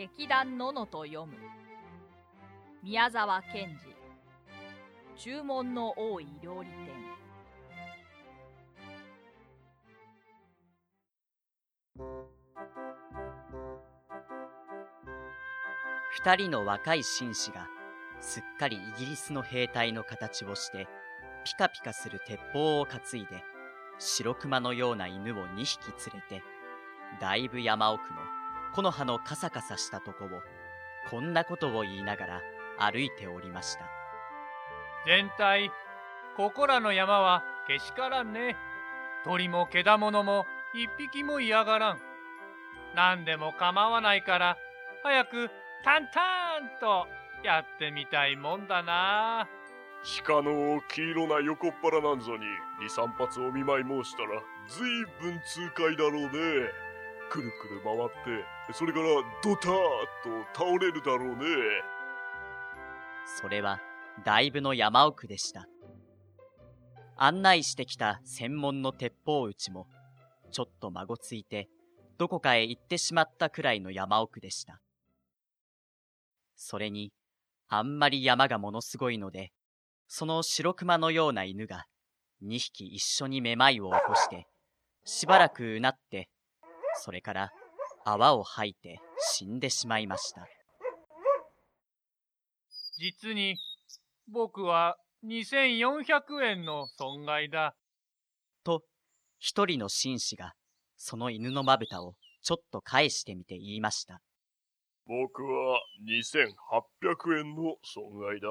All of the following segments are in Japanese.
劇団ののと読む。宮沢賢治。注文の多い料理店。二人の若い紳士がすっかりイギリスの兵隊の形をしてピカピカする鉄砲を担いで白熊のような犬を2匹連れてだいぶ山奥の木の葉のカサカサしたとこをこんなことを言いながら歩いておりました。全体ここらの山はけしからんね。鳥も獣も一匹も嫌がらん。何でも構わないから早くタンタンとやってみたいもんだな。鹿の黄色な横っ腹なんぞに二三発お見舞い申したらずいぶん痛快だろうね。くるくる回ってそれからドタッと倒れるだろうね。それはだいぶの山奥でした。案内してきた専門の鉄砲撃ちもちょっと孫ついてどこかへ行ってしまったくらいの山奥でした。それにあんまり山がものすごいのでその白熊のような犬が2匹一緒にめまいを起こしてしばらくうなってそれから泡を吐いて死んでしまいました。実に僕は2400円の損害だ。と一人の紳士がその犬のまぶたをちょっと返してみて言いました。僕は2800円の損害だ。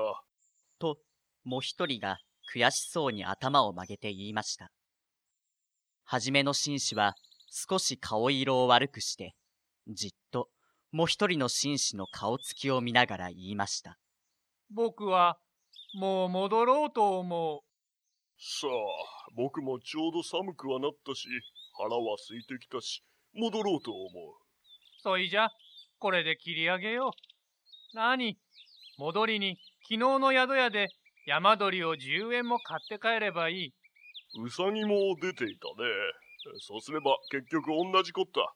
ともう一人が悔しそうに頭を曲げて言いました。はじめの紳士は少し顔色を悪くしてじっともう一人の紳士の顔つきを見ながら言いました。僕はもう戻ろうと思う。さあ僕もちょうど寒くはなったし腹は空いてきたし戻ろうと思う。そいじゃこれで切り上げよう。何？戻りに昨日の宿屋で山鳥を10円も買って帰ればいい。ウサギも出ていたね。そうすれば結局同じこった。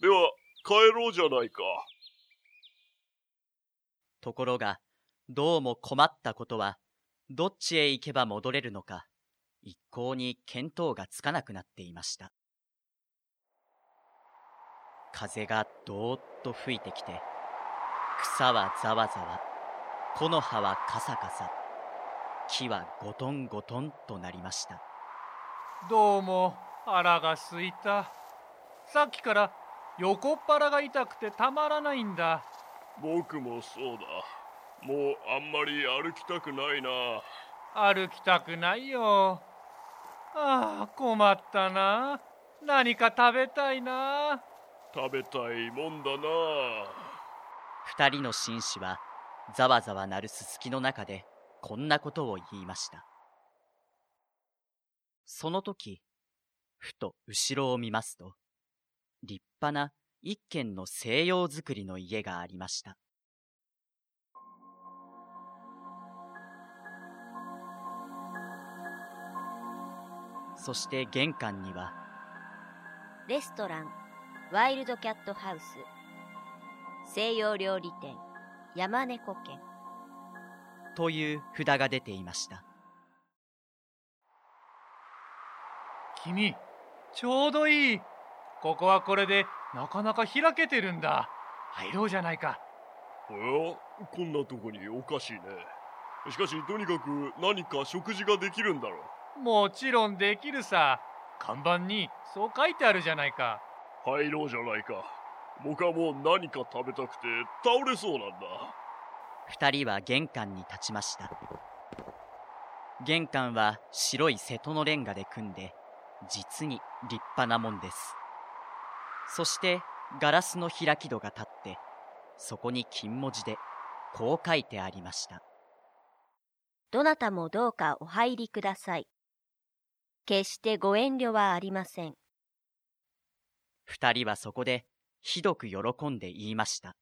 では帰ろうじゃないか。ところがどうも困ったことはどっちへ行けば戻れるのか一向に見当がつかなくなっていました。風がどーっと吹いてきて草はざわざわ。木の葉はカサカサ。木はゴトンゴトンとなりました。どうも腹がすいた。さっきから横っ腹が痛くてたまらないんだ。僕もそうだ。もうあんまり歩きたくないな。歩きたくないよ。ああ困ったな。何か食べたいな。食べたいもんだな。二人の紳士はざわざわなるすすきの中でこんなことを言いました。その時ふと後ろを見ますと立派な一軒の西洋造りの家がありました。そして玄関にはレストランワイルドキャットハウス西洋料理店山猫軒。という札が出ていました。君ちょうどいい。ここはこれでなかなか開けてるんだ。入ろうじゃないか。おやこんなとこにおかしいね。しかしとにかく何か食事ができるんだろう。もちろんできるさ。看板にそう書いてあるじゃないか。入ろうじゃないか。僕はもう何か食べたくて倒れそうなんだ。二人は玄関に立ちました。玄関は白い瀬戸のレンガで組んで実に立派なもんです。そしてガラスの開き戸が立ってそこに金文字でこう書いてありました。どなたもどうかお入りください。決してご遠慮はありません。二人はそこでひどく喜んで言いました。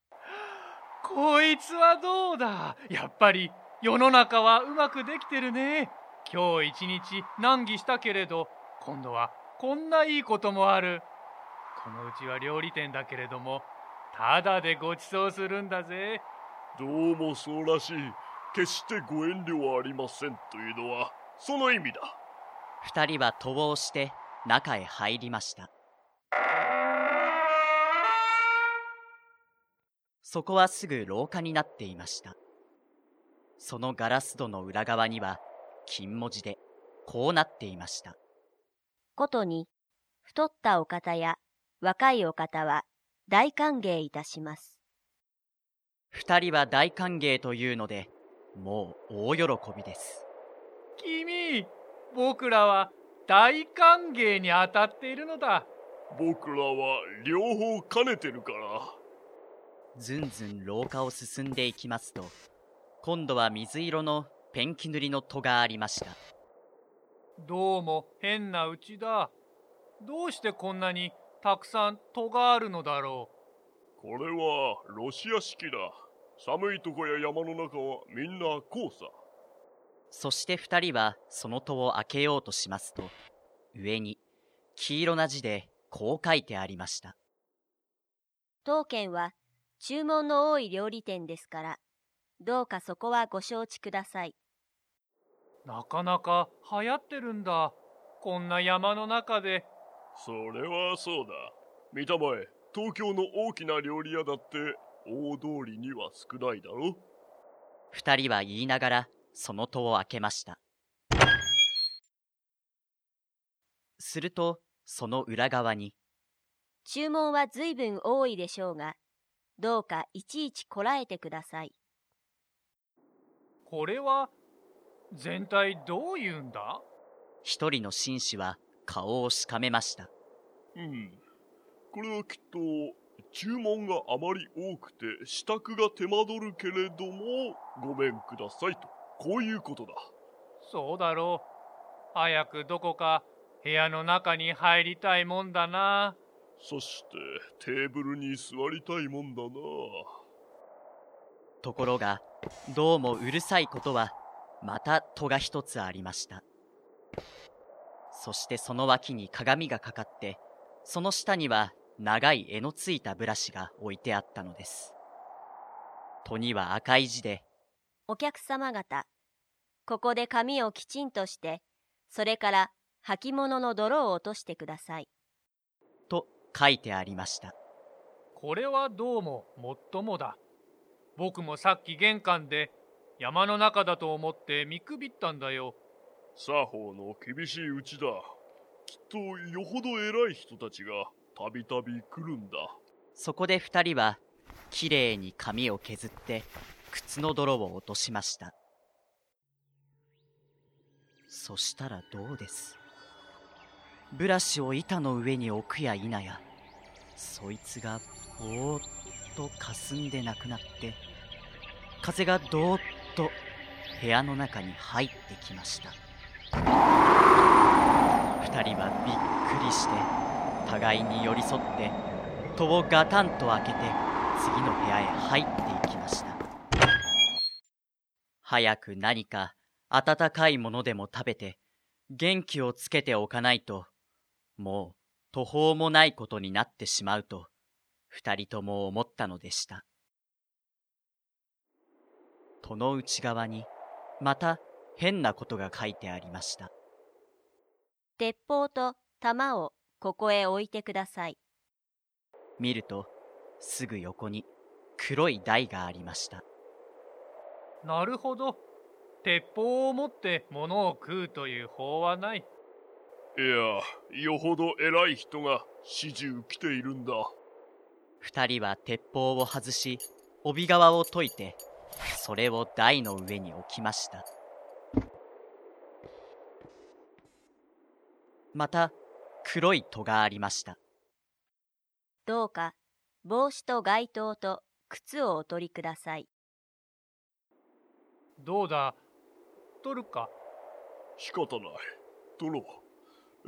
こいつはどうだ？やっぱり世の中はうまくできてるね。今日一日難儀したけれど今度はこんないいこともあるこのうちは料理店だけれどもただでご馳走するんだぜ。どうもそうらしい。決してご遠慮はありませんというのは、その意味だ。二人は戸を押して中へ入りました。そこはすぐ廊下になっていました。そのガラス戸の裏側には金文字でこうなっていました。ことに、太ったお方や若いお方は大歓迎いたします。二人は大歓迎というので、もう大喜びです。君、僕らは大歓迎に当たっているのだ。僕らは両方兼ねてるから。ずんずん廊下を進んでいきますと、今度は水色のペンキ塗りの戸がありました。どうも変なうちだ。どうしてこんなにたくさん戸があるのだろこれはロシア式だ。寒いとこや山の中はみんなこうさ。そして二人はその戸を開けようとしますと、上に黄色な字でこう書いてありました。当軒は注文の多い料理店ですから、どうかそこはご承知ください。う。なかなか流行ってるんだ。こんな山の中で。それはそうだ。見たまえ、東京の大きな料理屋だって大通りには少ないだろ二人は言いながらその戸を開けました。すると、その裏側に、注文は随分多いでしょうが、どうかいちいちこらえてください。これは全体どういうんだ？一人の紳士は顔をしかめました。うん。これはきっと、注文があまり多くて支度が手間取るけれども、ごめんくださいと。こういうことだ。そうだろう。早くどこか部屋の中に入りたいもんだな。そして、テーブルに座りたいもんだな。ところが、どうもうるさいことは、また戸が一つありました。そしてその脇に鏡がかかって、その下には長い柄のついたブラシが置いてあったのです。戸には赤い字で、お客様方、ここで紙をきちんとして、それから履物の泥を落としてください。と書いてありました。これはどうももっともだ。僕もさっき玄関で山の中だと思って見くびったんだよ。作法の厳しいうちだ。きっとよほど偉い人たちがたびたび来るんだ。そこで二人は、きれいに紙を削って、靴の泥を落としました。そしたらどうです？ブラシを板の上に置くや否や、そいつがぼーっと霞んでなくなって、風がどーっと部屋の中に入ってきました。二人はびっくりして、互いに寄り添って、戸をガタンと開けて次の部屋へ入っていきました早く何か温かいものでも食べて元気をつけておかないともう途方もないことになってしまうと二人とも思ったのでした戸の内側にまた変なことが書いてありました鉄砲と弾をここへ置いてください。見るとすぐ横に黒い台がありましたなるほど。鉄砲を持って物を食うという法はない。いや、よほど偉い人が始終来ているんだ。二人は鉄砲を外し帯側を解いてそれを台の上に置きましたまた黒い戸がありましたどうか帽子と街灯と靴をお取りください。どうだ？取るか？仕方ない。トロ。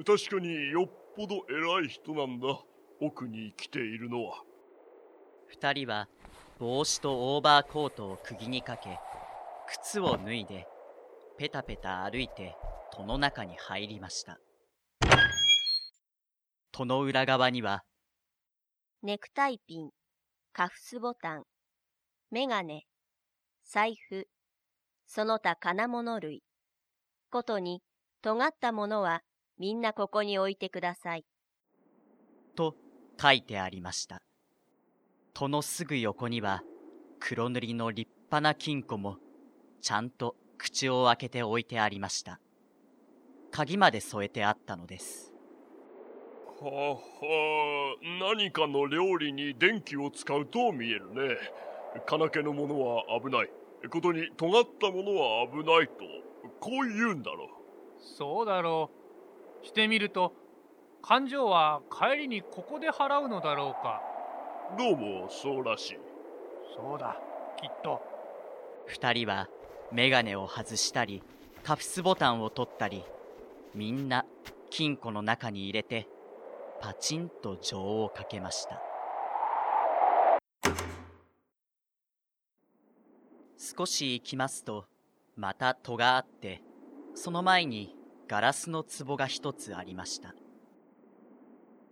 確かによっぽど偉い人なんだ。奥に来ているのは。二人は帽子とオーバーコートを釘にかけ靴を脱いでペタペタ歩いて戸の中に入りました戸の裏側にはネクタイピン、カフスボタン、メガネ、財布、その他金物類、ことに、尖ったものはみんなここに置いてください。と書いてありました。戸のすぐ横には黒塗りの立派な金庫もちゃんと口を開けて置いてありました。鍵まで添えてあったのです。はは何かの料理に電気を使うと見えるね。金気のものは危ない。ことに尖ったものは危ないと、こう言うんだろう。そうだろう。してみると、勘定は帰りにここで払うのだろうか。どうもそうらしい。そうだ、きっと。二人はメガネを外したり、カフスボタンを取ったり、みんな金庫の中に入れて、パチンと錠をかけました。少し行きますと、また戸があって、その前にガラスの壺が一つありました。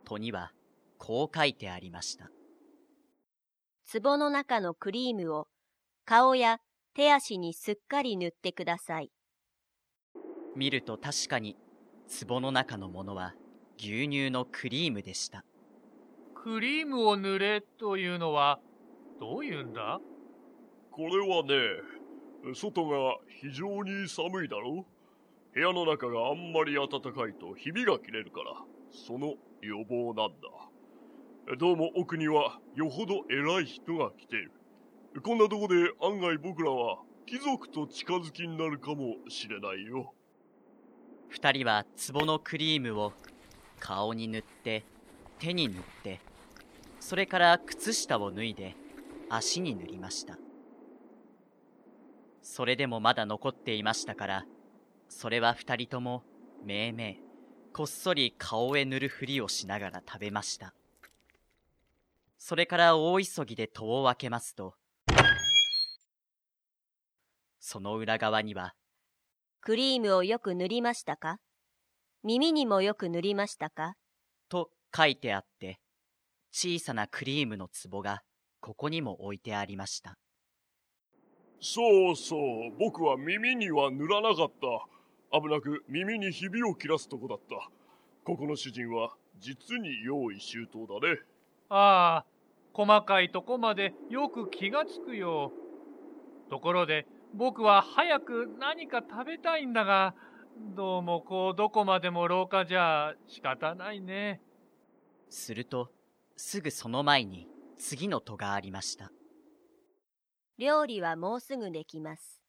戸にはこう書いてありました。壺の中のクリームを顔や手足にすっかり塗ってください。見ると確かに壺の中のものは牛乳のクリームでした。クリームを塗れというのはどういうんだ？これはね、外が非常に寒いだろ？部屋の中があんまり暖かいとひびが切れるから、その予防なんだ。どうも奥にはよほど偉い人が来ている。こんなとこで案外僕らは貴族と近づきになるかもしれないよ。二人は壺のクリームを顔に塗って手に塗ってそれから靴下を脱いで足に塗りましたそれでもまだ残っていましたからそれは二人ともめいめいこっそり顔へ塗るふりをしながら食べましたそれから大急ぎで戸を開けますとその裏側にはクリームをよく塗りましたか？耳にもよく塗りましたか？と書いてあって、小さなクリームの壺がここにも置いてありました。そうそう、僕は耳には塗らなかった。危なく耳にひびを切らすとこだった。ここの主人は実に用意周到だね。ああ、細かいとこまでよく気がつくよ。ところで、僕は早く何か食べたいんだが、どうもこうどこまでも廊下じゃ仕方ないね。すると、すぐその前に次の戸がありました。料理はもうすぐできます。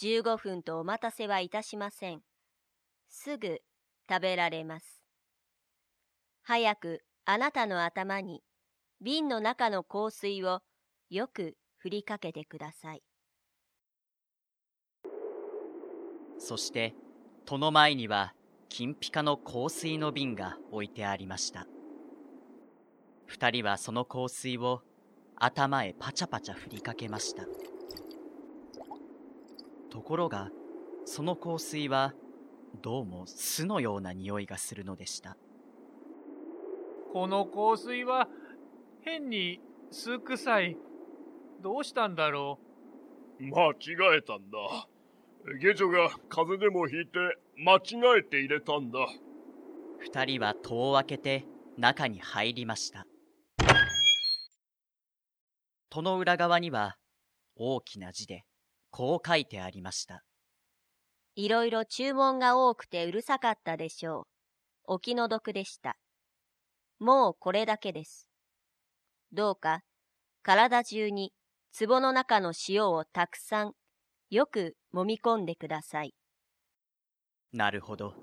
15分とお待たせはいたしません。すぐ食べられます。早くあなたの頭に瓶の中の香水をよく振りかけてください。そして戸の前には金ピカの香水の瓶が置いてありました。二人はその香水を頭へパチャパチャ振りかけました。ところがその香水はどうも巣のような匂いがするのでした。この香水は変に巣臭いどうしたんだろう？間違えたんだ下女が風邪でもひいて間違えて入れたんだ。二人は戸を開けて中に入りました。戸の裏側には大きな字でこう書いてありました。いろいろ注文が多くてうるさかったでしょう。お気の毒でした。もうこれだけです。どうか体中に壺の中の塩をたくさんよく揉み込んでください。なるほど。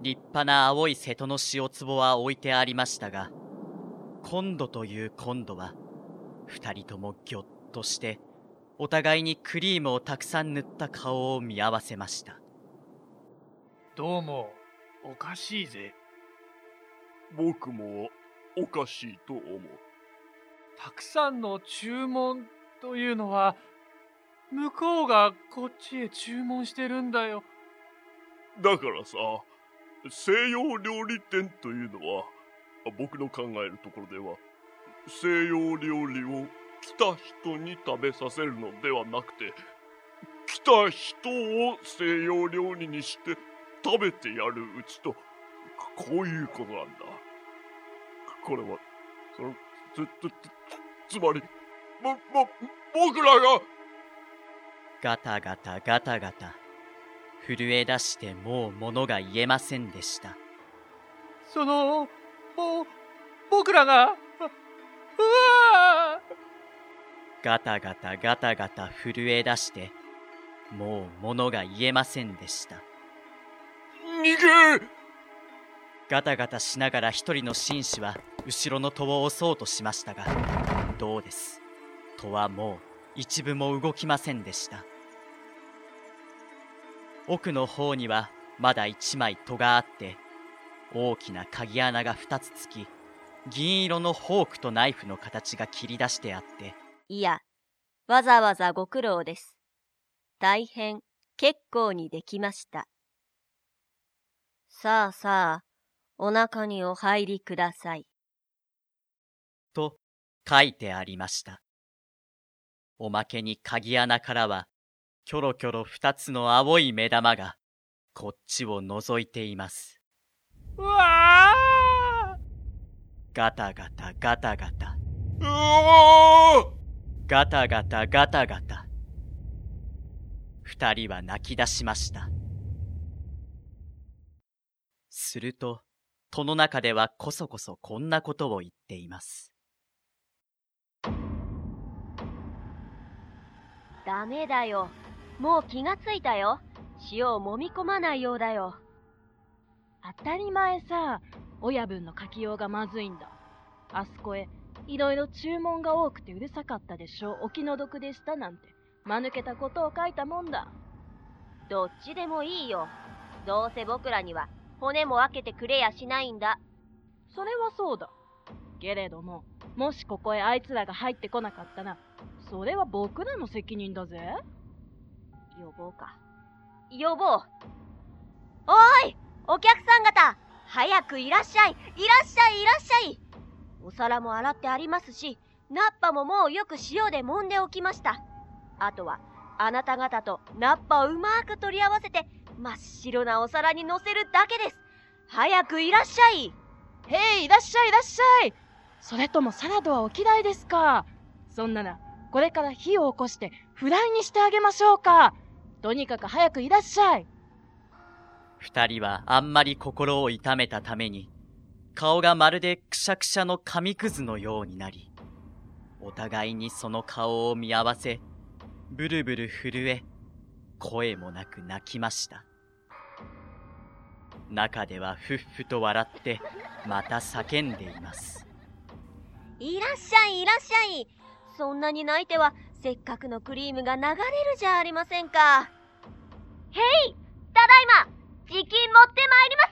立派な青い瀬戸の塩壺は置いてありましたが、今度という今度は、二人ともぎょっとして、お互いにクリームをたくさん塗った顔を見合わせました。どうも、おかしいぜ。僕もおかしいと思う。たくさんの注文というのは、向こうがこっちへ注文してるんだよ。だからさ、西洋料理店というのは、僕の考えるところでは、西洋料理を来た人に食べさせるのではなくて来た人を西洋料理にして食べてやるうちとこういうことなんだこれはそのつつつまりぼぼ僕らが。ガタガタガタガタ。震え出してもう物が言えませんでした。そのぼ僕らが。うわガタガタガタガタ震え出してもう物が言えませんでした。逃げガタガタしながら一人の紳士は後ろの戸を押そうとしましたがどうです？戸はもう一部も動きませんでした奥の方にはまだ一枚戸があって大きな鍵穴が二つつき銀色のフォークとナイフの形が切り出してあっていや、わざわざご苦労です。大変結構にできました。さあさあ、お中にお入りください。と書いてありました。おまけに鍵穴からは、キョロキョロ二つの青い目玉が、こっちを覗いています。うわガタガタガタガタ、うわガタガタガタガタ。二人は泣き出しました。すると、戸の中ではこそこそこんなことを言っています。ダメだよ。もう気がついたよ。塩を揉み込まないようだよ。当たり前さ親分の書きようがまずいんだあそこへいろいろ注文が多くてうるさかったでしょうお気の毒でしたなんて間抜けたことを書いたもんだどっちでもいいよ。どうせ僕らには骨も分けてくれやしないんだ。それはそうだけれどももしここへあいつらが入ってこなかったらそれは僕らの責任だぜ呼ぼうか。呼ぼう。おいお客さん方早くいらっしゃいいらっしゃいいらっしゃいお皿も洗ってありますし、ナッパももうよく塩で揉んでおきました。あとは、あなた方とナッパをうまく取り合わせて、真っ白なお皿に乗せるだけです。早くいらっしゃいへいいらっしゃいいらっしゃいそれともサラダはお嫌いですか？そんならこれから火を起こしてフライにしてあげましょうかとにかく早くいらっしゃい二人はあんまり心を痛めたために、顔がまるでくしゃくしゃの紙くずのようになり、お互いにその顔を見合わせ、ブルブル震え、声もなく泣きました。中ではふっふと笑って、また叫んでいます。いらっしゃいいらっしゃいそんなに泣いては、せっかくのクリームが流れるじゃありませんか。へいただいま時金持ってまいりま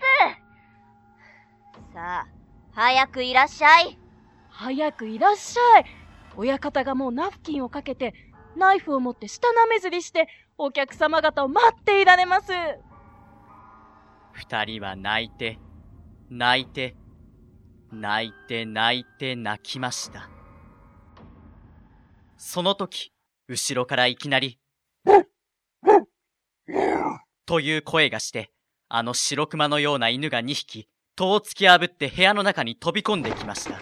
すさあ、早くいらっしゃい早くいらっしゃい親方がもうナフキンをかけてナイフを持って舌なめずりしてお客様方を待っていられます二人は泣いて、泣いて、泣いて泣いて泣きました。その時、後ろからいきなり、という声がして、あの白熊のような犬が二匹、戸を突き破って部屋の中に飛び込んできました。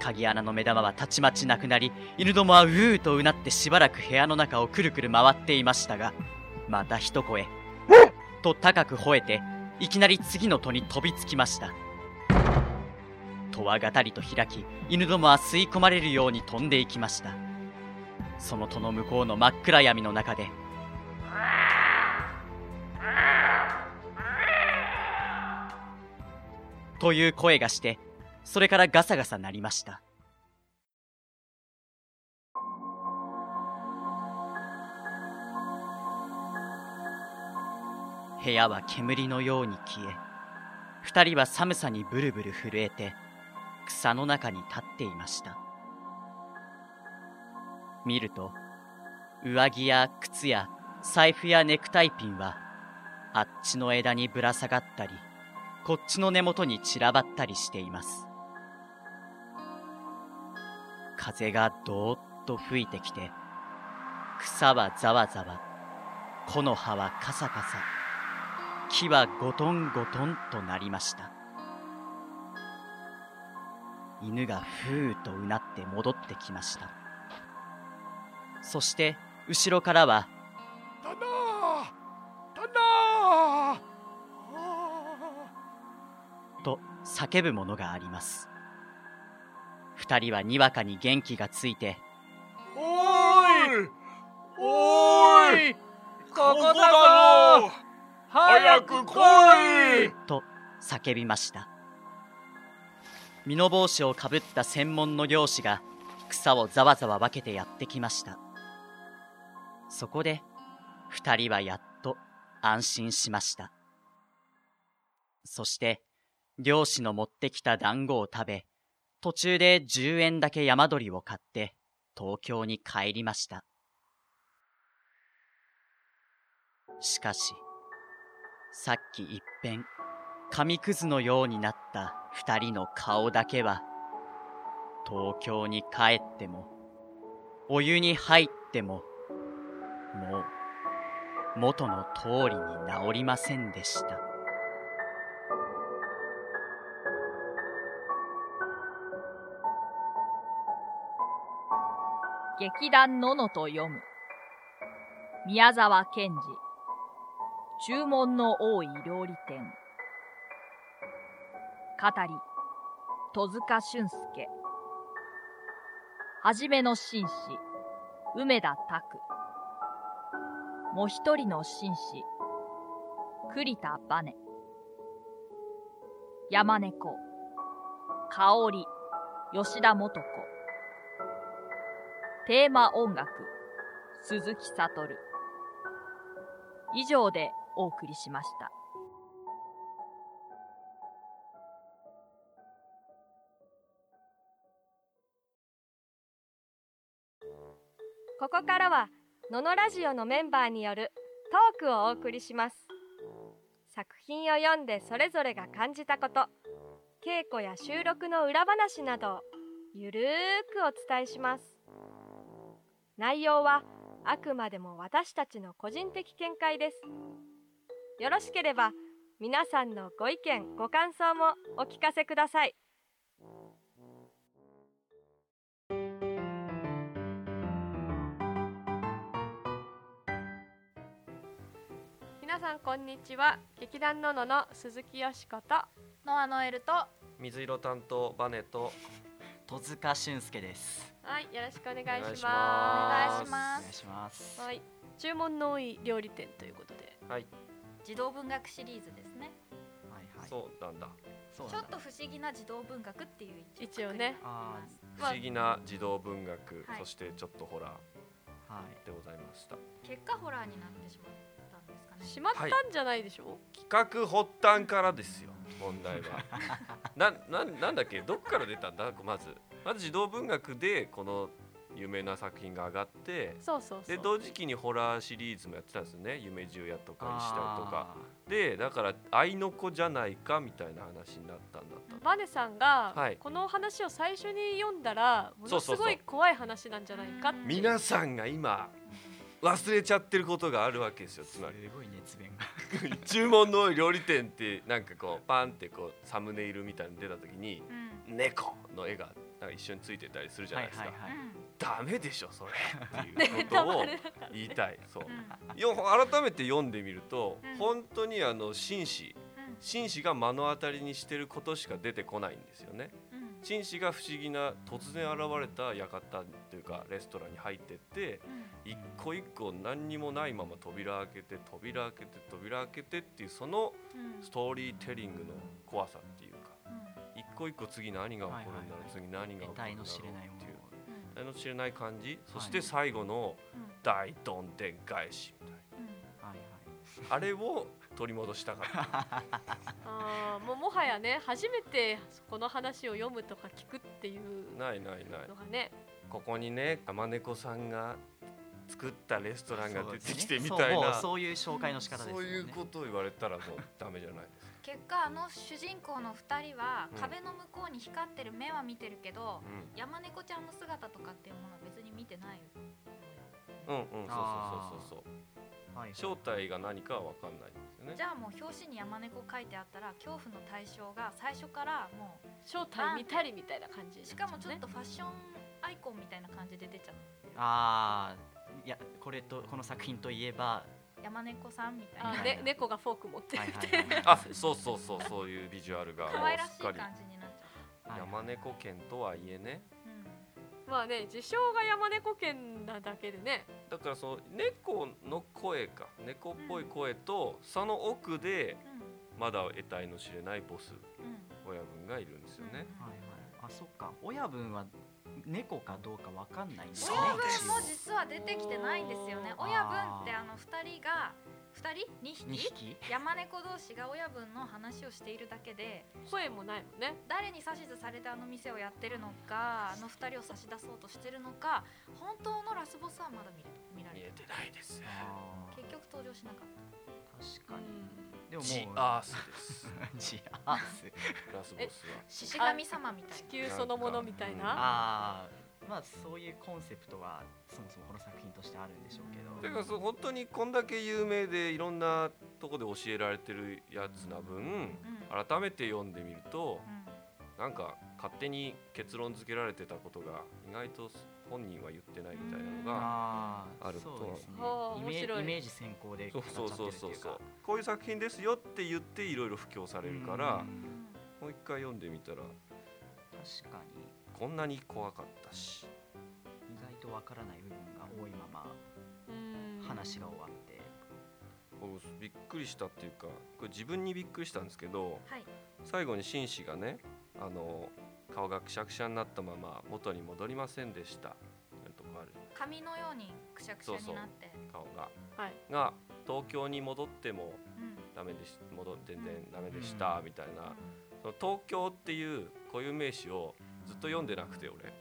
鍵穴の目玉はたちまちなくなり、犬どもはうーとうなってしばらく部屋の中をくるくる回っていましたが、また一声、と高く吠えて、いきなり次の戸に飛びつきました。戸はがたりと開き、犬どもは吸い込まれるように飛んでいきました。その戸の向こうの真っ暗闇の中で、という声がして、それからガサガサ鳴りました。部屋は煙のように消え、二人は寒さにブルブル震えて、草の中に立っていました。見ると、上着や靴や財布やネクタイピンは、あっちの枝にぶら下がったり、こっちの根元に散らばったりしています。風がどーっと吹いてきて草はざわざわ木の葉はカサカサ木はゴトンゴトンとなりました犬がふーとうなって戻ってきました。そして後ろからはタナータナーと叫ぶものがあります。二人はにわかに元気がついておーいおーいここだぞぞ早く来い。と叫びました身の帽子をかぶった専門の漁師が草をざわざわ分けてやってきました。そこで二人はやっと安心しました。そして漁師の持ってきた団子を食べ途中で10円だけ山鳥を買って東京に帰りました。しかしさっき一遍紙くずのようになった二人の顔だけは東京に帰ってもお湯に入ってももう元の通りに治りませんでした。劇団ののと読む。宮沢賢治。注文の多い料理店。語り戸塚俊介。はじめの紳士梅田拓。もう一人の紳士栗田バネ。山猫香り吉田素子。テーマ音楽鈴木悟。以上でお送りしました。ここからはののラジオのメンバーによるトークをお送りします。作品を読んでそれぞれが感じたこと稽古や収録の裏話などをゆるーくお伝えします。内容はあくまでも私たちの個人的見解です。よろしければ皆さんのご意見ご感想もお聞かせください。さんこんにちは。劇団ののの鈴木よしこと。ノアノエルと。水色担当バネと。戸塚俊介です。はいよろしくお願いします。お願いします。お願いします。はい。注文の多い料理店ということで。はい。児童文学シリーズですね。はいはい。そうなんだ。ちょっそうなんだ。と不思議な児童文学っていう一応ね。あ不思議な児童文学、はい。そしてちょっとホラーーはい。でございました。結果ホラーになってしまっしまったんじゃないでしょ？企画発端からですよ問題は。なななんだっけ？どっから出たんだ？まず。まず児童文学でこの有名な作品が上がってそうそうそう。で同時期にホラーシリーズもやってたんですよね。夢十夜とか石田とか。でだから愛の子じゃないかみたいな話になったんだったバネさんがはい。この話を最初に読んだらものすごい怖い話なんじゃないかって皆さんが今忘れちゃってることがあるわけですよつまり。すごい熱弁が。注文の多い料理店ってなんかこうパンってこうサムネイルみたいに出た時にうん。猫の絵がなんか一緒についてたりするじゃないですか、はいはいはい。ダメでしょそれっていうことを 言いたい。そう。うん。よ改めて読んでみると、うん。本当にあの紳士。うん。紳士が目の当たりにしてることしか出てこないんですよねうん紳士が不思議な突然現れた館というかレストランに入ってって一個一個何にもないまま扉開けて扉開けて扉開けてっていうそのうん。ストーリーテリングの怖さっていうかうん。一個一個次何が起こるんだろう、次何が起こるんだろうっていうの得体の知れない感じそしはいて最後のうん。大どんでん返しみたいな。あれを取り戻したかった。あーもうもはやね初めてこの話を読むとか聞くっていうないないない。のがね。ここにね天猫さんが作ったレストランが出てきてみそうたいな。もうそういう紹介の仕方ですそういうことを言われたらもうダメじゃないですか。結果あの主人公の2人はうん。壁の向こうに光ってる目は見てるけど、うん。山猫ちゃんの姿とかっていうものは別に見てない。うんうんそうそうそうそうそう正体が何かは分かんないんですよね。じゃあもう表紙に山猫書いてあったら恐怖の対象が最初からも正体見たりみたいな感じうしかもちょっとファッションアイコンみたいな感じで出ちゃって。るああいやこれとこの作品といえば山猫さんみたいな。あ、はいね、猫がフォーク持ってるはいみたいな、あそうそうそうそういうビジュアルが可愛らしいすっかり感じになっちゃはい。山猫犬とはいえねまあね自称が山猫犬なだけでね。だからその猫の声か。猫っぽい声と、その奥でまだ得体の知れないボスうん。親分がいるんですよね、はいはい。あそっか。親分は猫かどうかわかんないんです親ね分も実は出てきてないんですよね。親分ってあの2人が2人？2匹？二匹？山猫同士が親分の話をしているだけで声もないもんね。誰に指図されてあの店をやってるのかあの2人を差し出そうとしてるのか本当のラスボスはまだ見れ見られてないです。結局登場しなかった。確かに。でももうジアースです。ジアース。ラスボスは。獅子神様みたい地球そのものみたいな。ああまあそういうコンセプトはそもそもこの作品としてあるんでしょうけど。だからそう本当にこんだけ有名でいろんなとこで教えられてるやつな分うん。改めて読んでみるとうん。なんか勝手に結論付けられてたことが意外と本人は言ってないみたいなのがあるとそうですね。はあイメ面白い。イメージ先行で語そうっちゃってるっていうか。そうそうそうこういう作品ですよって言っていろいろ布教されるからうん。もう一回読んでみたら。確かにこんなに怖かったし。意外とわからない部分が多いままうん。話が終わって。僕びっくりしたっていうかこれ自分にびっくりしたんですけどはい。最後に紳士がねあの顔がくしゃくしゃになったまま元に戻りませんでした。とこある。髪のようにくしゃくしゃになって。顔が。はい。が東京に戻ってもうん。ダメでし戻って全然ダメでしうん。たみたいな、その東京っていう固有名詞をずっと読んでなくて俺。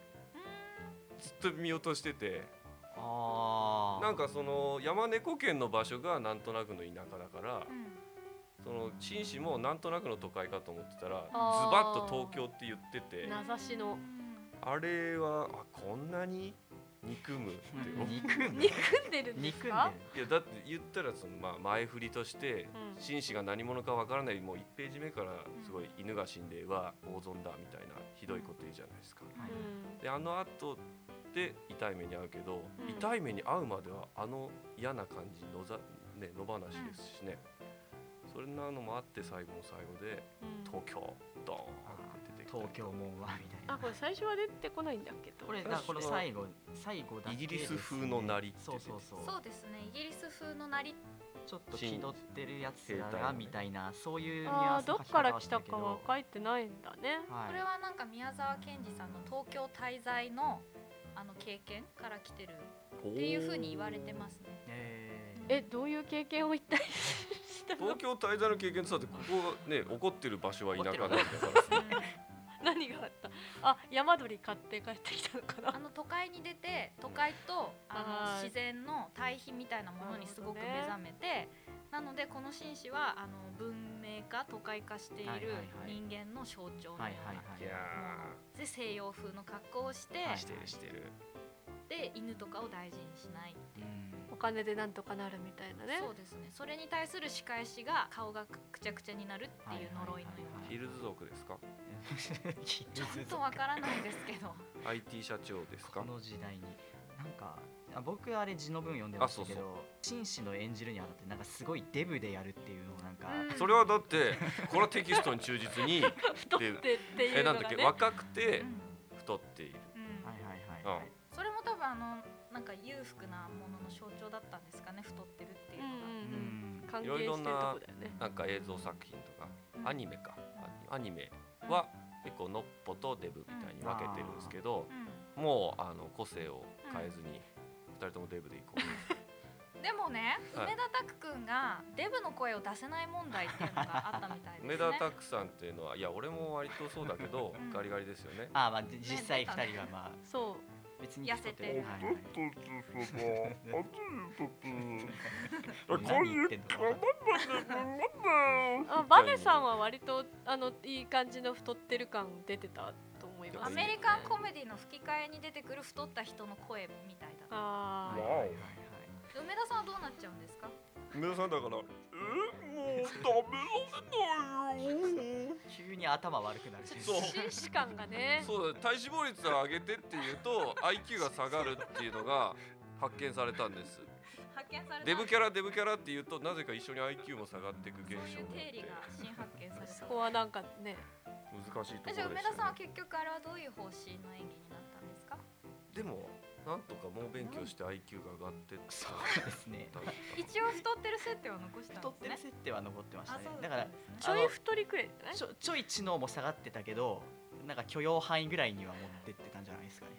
ずっと見落としてて。なんかその山猫県の場所がなんとなくの田舎だからうん。その紳士もなんとなくの都会かと思ってたらズバッと東京って言ってて。名指しの。あれはあこんなに？憎むって憎む。憎んでるんです憎んでかる。いやだって言ったらその、まあ、前振りとしてうん。紳士が何者かわからないもう1ページ目からすごい犬が死んでは大損だみたいなひどいこと言うじゃないですか。であの後で痛い目に遭うけど、うん。痛い目に遭うまではあの嫌な感じ野ざ、ね、野放しですしね、そんなのもあって最後の最後でうん。東京ドーン東京もんはみたいな。あこれ最初は出てこないんだけどこれだからこの最後最後だけイギリス風の鳴りそうそうそう。そうですねイギリス風のなり。ちょっと気取ってるやつらがみたいな。そういうニュあーどっアンスの書きから来たかは書いてないんだね。はい。これはなんか宮沢賢治さんの東京滞在のあの経験から来てるっていう風に言われてますね。えー。えどういう経験を一体したの？東京滞在の経験ってさってここがね 怒ってる場所は田舎なんだから 何があった？あ山鳥買って帰ってきたのかな？あの都会に出て都会とあはいの自然の対比みたいなものにすごく目覚めてなのでこの紳士はあの文明化都会化していはいる人間の象徴のはいような。はいはいい。やで西洋風の格好をして、してるしてるで犬とかを大事にしないっていう。お金でなんとかなるみたいなね。そうですね。それに対する仕返しが顔がくちゃくちゃになるっていう呪いのような。ヒルズ族ですか？ちょっとわからないですけど。IT 社長ですか？この時代になんかあ僕あれ字の文読んでましたけど紳士の演じるにあたってなんかすごいデブでやるっていうのをなんか、う んそれはだってこれはテキストに忠実に 太ってっていうえなんだっけのがね若くてうん。太っている。うん。はいはいはい、はい。それも多分あのなんか裕福なものの象徴だったんですかね太ってるっていうのが、うんうんうん。歓迎いろいろしてるとなこだよね。なんか映像作品とかうん。アニメか。アニメは結構のっぽとデブみたいに分けてるんですけどうん。もうあの個性を変えずに2人ともデブでいこう。でもね、はい。梅田拓くんがデブの声を出せない問題っていうのがあったみたいですね。梅田拓さんっていうのはいや俺も割とそうだけどうん。ガリガリですよね。あーまあじ実際二人はまあ。そう別に痩せてる。はいはい。こういうあバネさんは割とあのいい感じの太ってる感出てたと思います。アメリカンコメディの吹き替えに出てくる太った人の声みたいだあはいはいはいはい梅田さんはどうなっちゃうんですか？皆さんだからえもう食べられないよ。急に頭悪くなる。しそう。紳士感がね。そうだ体脂肪率を上げてっていうと IQ が下がるっていうのが発見されたんです。発見された。デブキャラデブキャラっていうとなぜか一緒に IQ も下がっていく現そういう定理が新発見された。そこはなんかね難しいところでえじゃあ梅したね田さんは結局あれはどういう方針の演技になったんですか？でもなんとか猛勉強して IQ が上がってったそうですね。一応太ってる設定は残したん太ってるですね設定は残ってましたね。だからんですね。ちょい太りくらい？ちょちょい知能も下がってたけどなんか許容範囲ぐらいには持ってってたんじゃないですかね。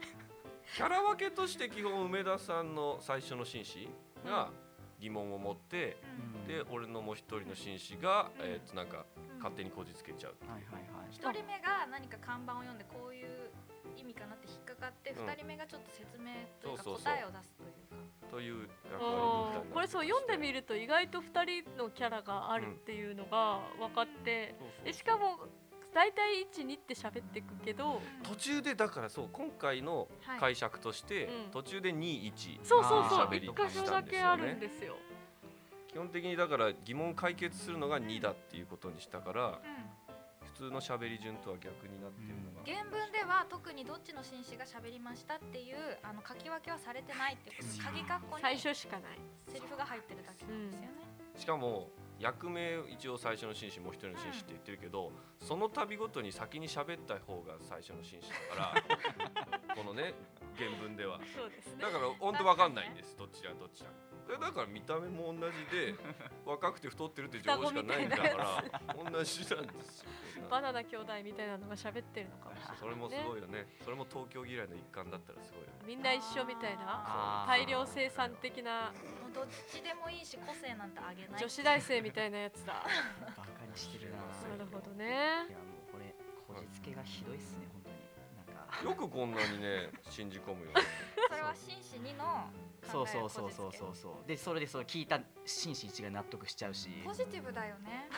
キャラ分けとして基本梅田さんの最初の紳士が疑問を持って、うん。で俺のもう一人の紳士が、うん。えー、となんかうん。勝手にこじつけちゃう、はいはいはい。一人目が何か看板を読んでこういう意味かなって引っかかってうん。二人目がちょっと説明というか答えを出すというかという役割これそう読んでみると意外と2人のキャラがあるっていうのが分かって、そうそうでしかも大体12って喋ってくけど途中でだからそう今回のはい。解釈として、うん。途中で21そうそうそう喋り一箇所だけあるんですよ。基本的にだから疑問解決するのが2だっていうことにしたからうん。普通の喋り順とは逆になってるのが、原文では特にどっちの紳士が喋りましたっていうあの書き分けはされてないっていうこと鍵括弧に最初しかない。セリフが入ってるだけなんですよね、しかも役名一応最初の紳士もう一人の紳士って言ってるけど、その度ごとに先に喋った方が最初の紳士だから このね原文では。そうですね。だから本当わかんないんです。どっちがどっちだ。でだから見た目も同じで若くて太ってるって情報しかないんだから同じなんですよ。バナナ兄弟みたいなのが喋ってるのかもしれないそれもすごいよね。それも東京嫌いの一環だったらすごいよね。みんな一緒みたいな大量生産的なもうどっちでもいいし個性なんてあげない。女子大生みたいなやつだ。バカにしてるな。なるほどね。いやもうこれこじつけがひどいっすね本当に。なんか。よくこんなにね信じ込むよね。それは紳士2のそうそうそうそうそう。そうでそれでその聞いた紳士一が納得しちゃうし。ポジティブだよね。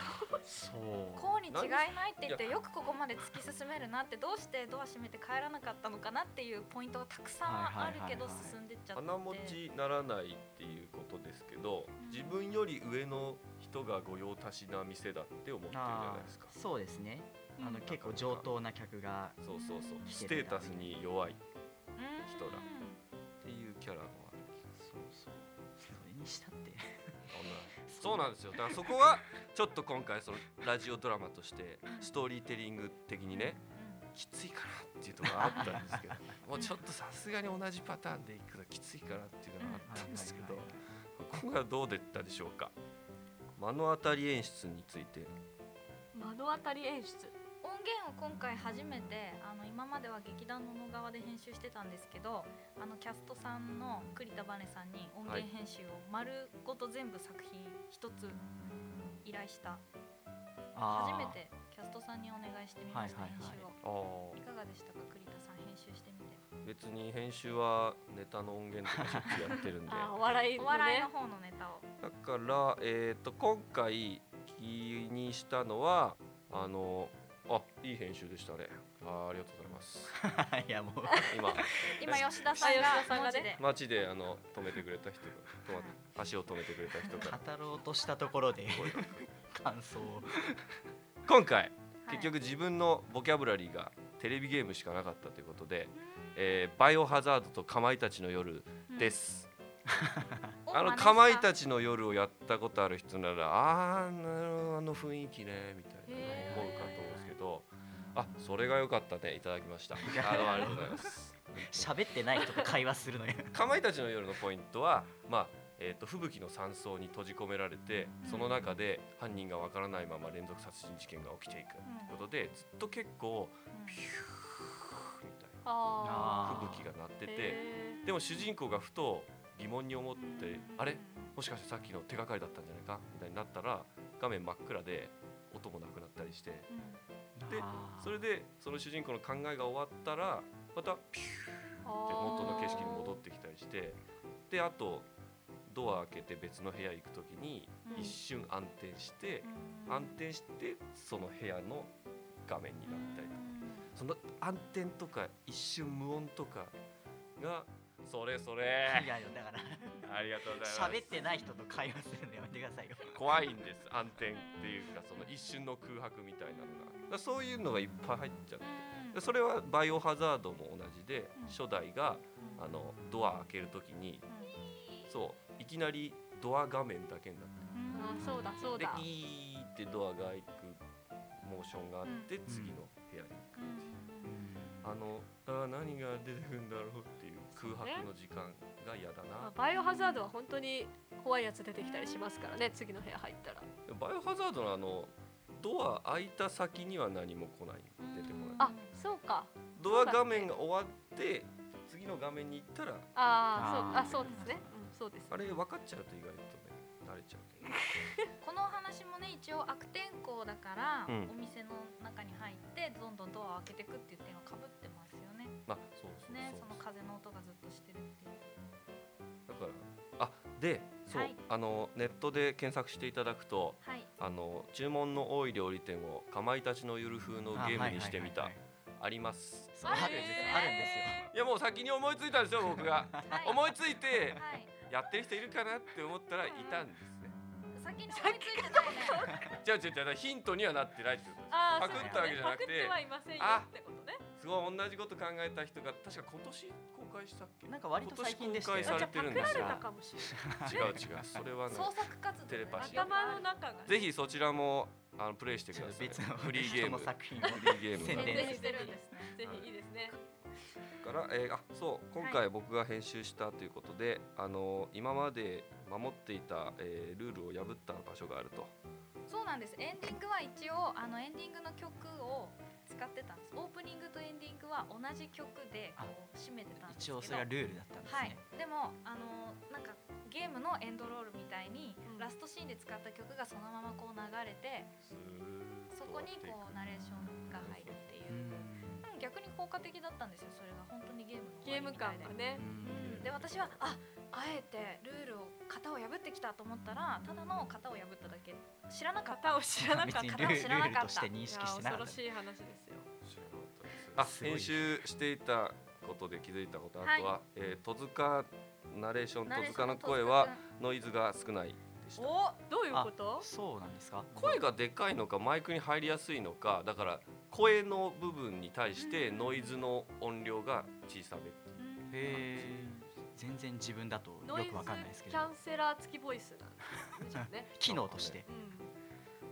そう。こうに違いないって言ってよくここまで突き進めるなってどうしてドア閉めて帰らなかったのかなっていうポイントがたくさんあるけど進んでっちゃって。鼻持ちならないっていうことですけどん自分より上の人が御用達な店だって思ってるじゃないですか。そうですね。あのうん結構上等な客がそうそうそう。うんステータスに弱いっうん人だていうキャラもそうなんですよ。だからそこはちょっと今回そのラジオドラマとしてストーリーテリング的にねきついかなっていうところがあったんですけどもうちょっとさすがに同じパターンでいくのきついかなっていうのがあったんですけどはいはどうでったでしょうか？目の当たり演出について。目の当たり演出音源を今回初めてあの今までは劇団の野川で編集してたんですけどあのキャストさんの栗田バネさんに音源編集を丸ごと全部作品一つ依頼した。あー。初めてキャストさんにお願いしてみました、はいはいはい。編集を。あいかがでしたか？栗田さん編集してみて。別に編集はネタの音源とかしょっちゅうやってるんで。お笑いのお笑いねの方のネタを。だから、えー、と今回気にしたのはあのあいい編集でしたね。あーありがとうございます。いやもう。今。今吉田さんあ吉田さんがね。が文字で。街であの止めてくれた人が 止まっ足を止めてくれた人から語ろうとしたところで 感想を。今回はい。結局自分のボキャブラリーがテレビゲームしかなかったということで「えーバイオハザード」と「かまいたちの夜」です、あのかまいたちちの夜をやったことある人ならあーなるほどあの雰囲気ねみたいな思うかと思うあそれが良かったね。いただきました。あありがとうございます。喋ってない人と会話するのよ。かまいたちの夜のポイントはまあえー、と吹雪の山荘に閉じ込められてその中で犯人がわからないまま連続殺人事件が起きていく。ということでずっと結構ピューみたいなあ吹雪が鳴っててへでも主人公がふと疑問に思ってあれ？もしかしてさっきの手がかりだったんじゃないか？みたいになったら画面真っ暗で音もなくなったりしてでそれでその主人公の考えが終わったらまたピュー元の景色に戻ってきたりしてであとドア開けて別の部屋行く時にうん。一瞬暗転して、うん。暗転してその部屋の画面になったりとか。その暗転とか一瞬無音とかがそれそれ。いやいやだから ありがとうございます。喋ってない人と会話するのやめてくださいよ。怖いんです。暗転っていうかその一瞬の空白みたいなのがそういうのがいっぱい入っちゃって。それはバイオハザードも同じでうん。初代がうん。あのドア開けるときにそういきなりドア画面だけになってうん。あそうだそうでだピーってドアが開くモーションがあってん。次の部屋にうん。あのあー何が出てくるんだろうっていう空白の時間が嫌だな。まあバイオハザードは本当に怖いやつ出てきたりしますからね次の部屋入ったら。バイオハザードのあのドア開いた先には何も来ない。出てこない。あそうか。ドア画面が終わって次の画面に行ったらあーあー。そうあそうですね。うんそうです。あれ分かっちゃうと意外とね慣れちゃうけどこのお話もね一応悪天候だから、うん。お店の中に入ってどんどんドアを開けてくっていう点はかぶってますよね。あそうそうそう。ねその風の音がずっとしてるっていう。だからあでそう、はい。あのネットで検索していただくとはい。あの注文の多い料理店をかまいたちのゆる風のゲームにしてみた。あります。あるんですよ。いやもう先に思いついたんですよ僕が。はい。思いついてはい。やってる人いるかなって思ったらいたんですね。先に思いついてないねじゃあじゃあじゃあヒントにはなってないってことですパクったわけじゃなくてあすごい同じこと考えた人が確か今年？公開したっけ？なんか割と最近でしたよ今年公開されてるんですよ。あじゃあパクられたかもしれない。違う違うそれはね創作活動テレパシー。頭の中がぜひそちらもあのプレイしてください。と別の フリーゲーム。作品をフリーゲーム宣伝してるんですね。ぜひいいですね。から、えーあそう今回僕が編集したということで、あの今まで守っていた、えールールを破った場所があると。そうなんです。エンディングは一応あのエンディングの曲を使ってたんです。オープニングとエンディングは同じ曲でこう締めてたんですけど。一応それがルールだったんですはい。ね、でもあのなんかゲームのエンドロールみたいに、うん。ラストシーンで使った曲がそのままこう流れてそこにこうナレーションが入るっていう。逆に効果的だったんですよそれが。本当にゲームの終ゲーム感がね。うん。で私はああえてルールを型を破ってきたと思ったらただの型を破っただけ。知らなかった型を知らなかった。別にルー知らなかったルールとして認識してなかった。恐ろしい話ですよ。あ編集していたことで気づいたことあとは、はえー戸塚ナレーション戸塚の声はノイズが少ないでした。おどういうこと？そうなんですか？声がでかいのかマイクに入りやすいのかだから声の部分に対してノイズの音量が小さめっていううんへえ全然自分だとよくわかんないですけど。キャンセラー付きボイスなんですね。機能として。うん。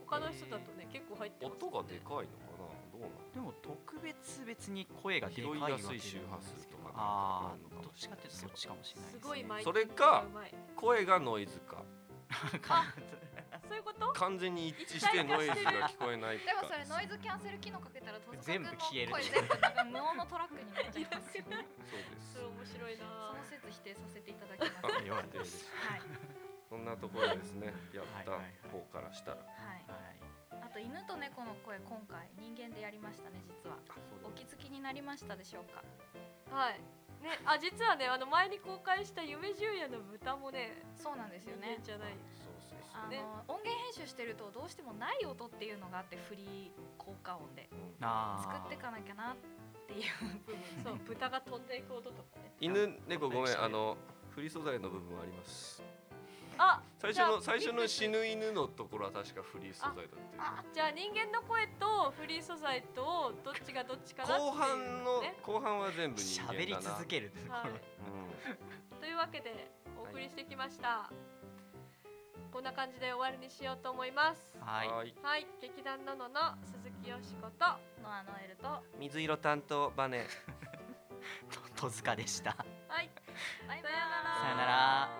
他の人だとね結構入ってます音がでかいのかな？どうなのでも特別別に声がでかいわけ拾いやすい周波数とかなんかああるのかもあどっちかっていうとそっちかもしれないすですね。ごいマイそれか声がノイズか。そういうこと？完全に一致してノイズが聞こえないか。でもそれノイズキャンセル機能かけたら全部消える。声全無音のトラックになっちゃいますよねその説否定させていただきます。あはいよかったです。はい。そんなところですね。やった方からしたら。はい。はい。あと犬と猫の声今回人間でやりましたね実は。お気づきになりましたでしょうか？はい。ねあ実はねあの前に公開した夢十夜の豚もねそうなんですよ人ね間じゃない。あの、ね音源編集してるとどうしてもない音っていうのがあってフリー効果音で作っていかなきゃなっていう。部分そう豚が飛んでいく音とかね。犬猫ごめんあのフリー素材の部分あります。あ最初の最初の死ぬ犬のところは確かフリー素材だっていう。あじゃあ人間の声とフリー素材とどっちがどっちかなっていう後半のね後半は全部人間だな。喋り続けるはい。うん。というわけでお送りしてきました、こんな感じで終わりにしようと思います。はい。はい。はい。劇団ののの鈴木よしことノアノエルと。水色担当バネ。と戸塚でした。はい。さよなら。さよなら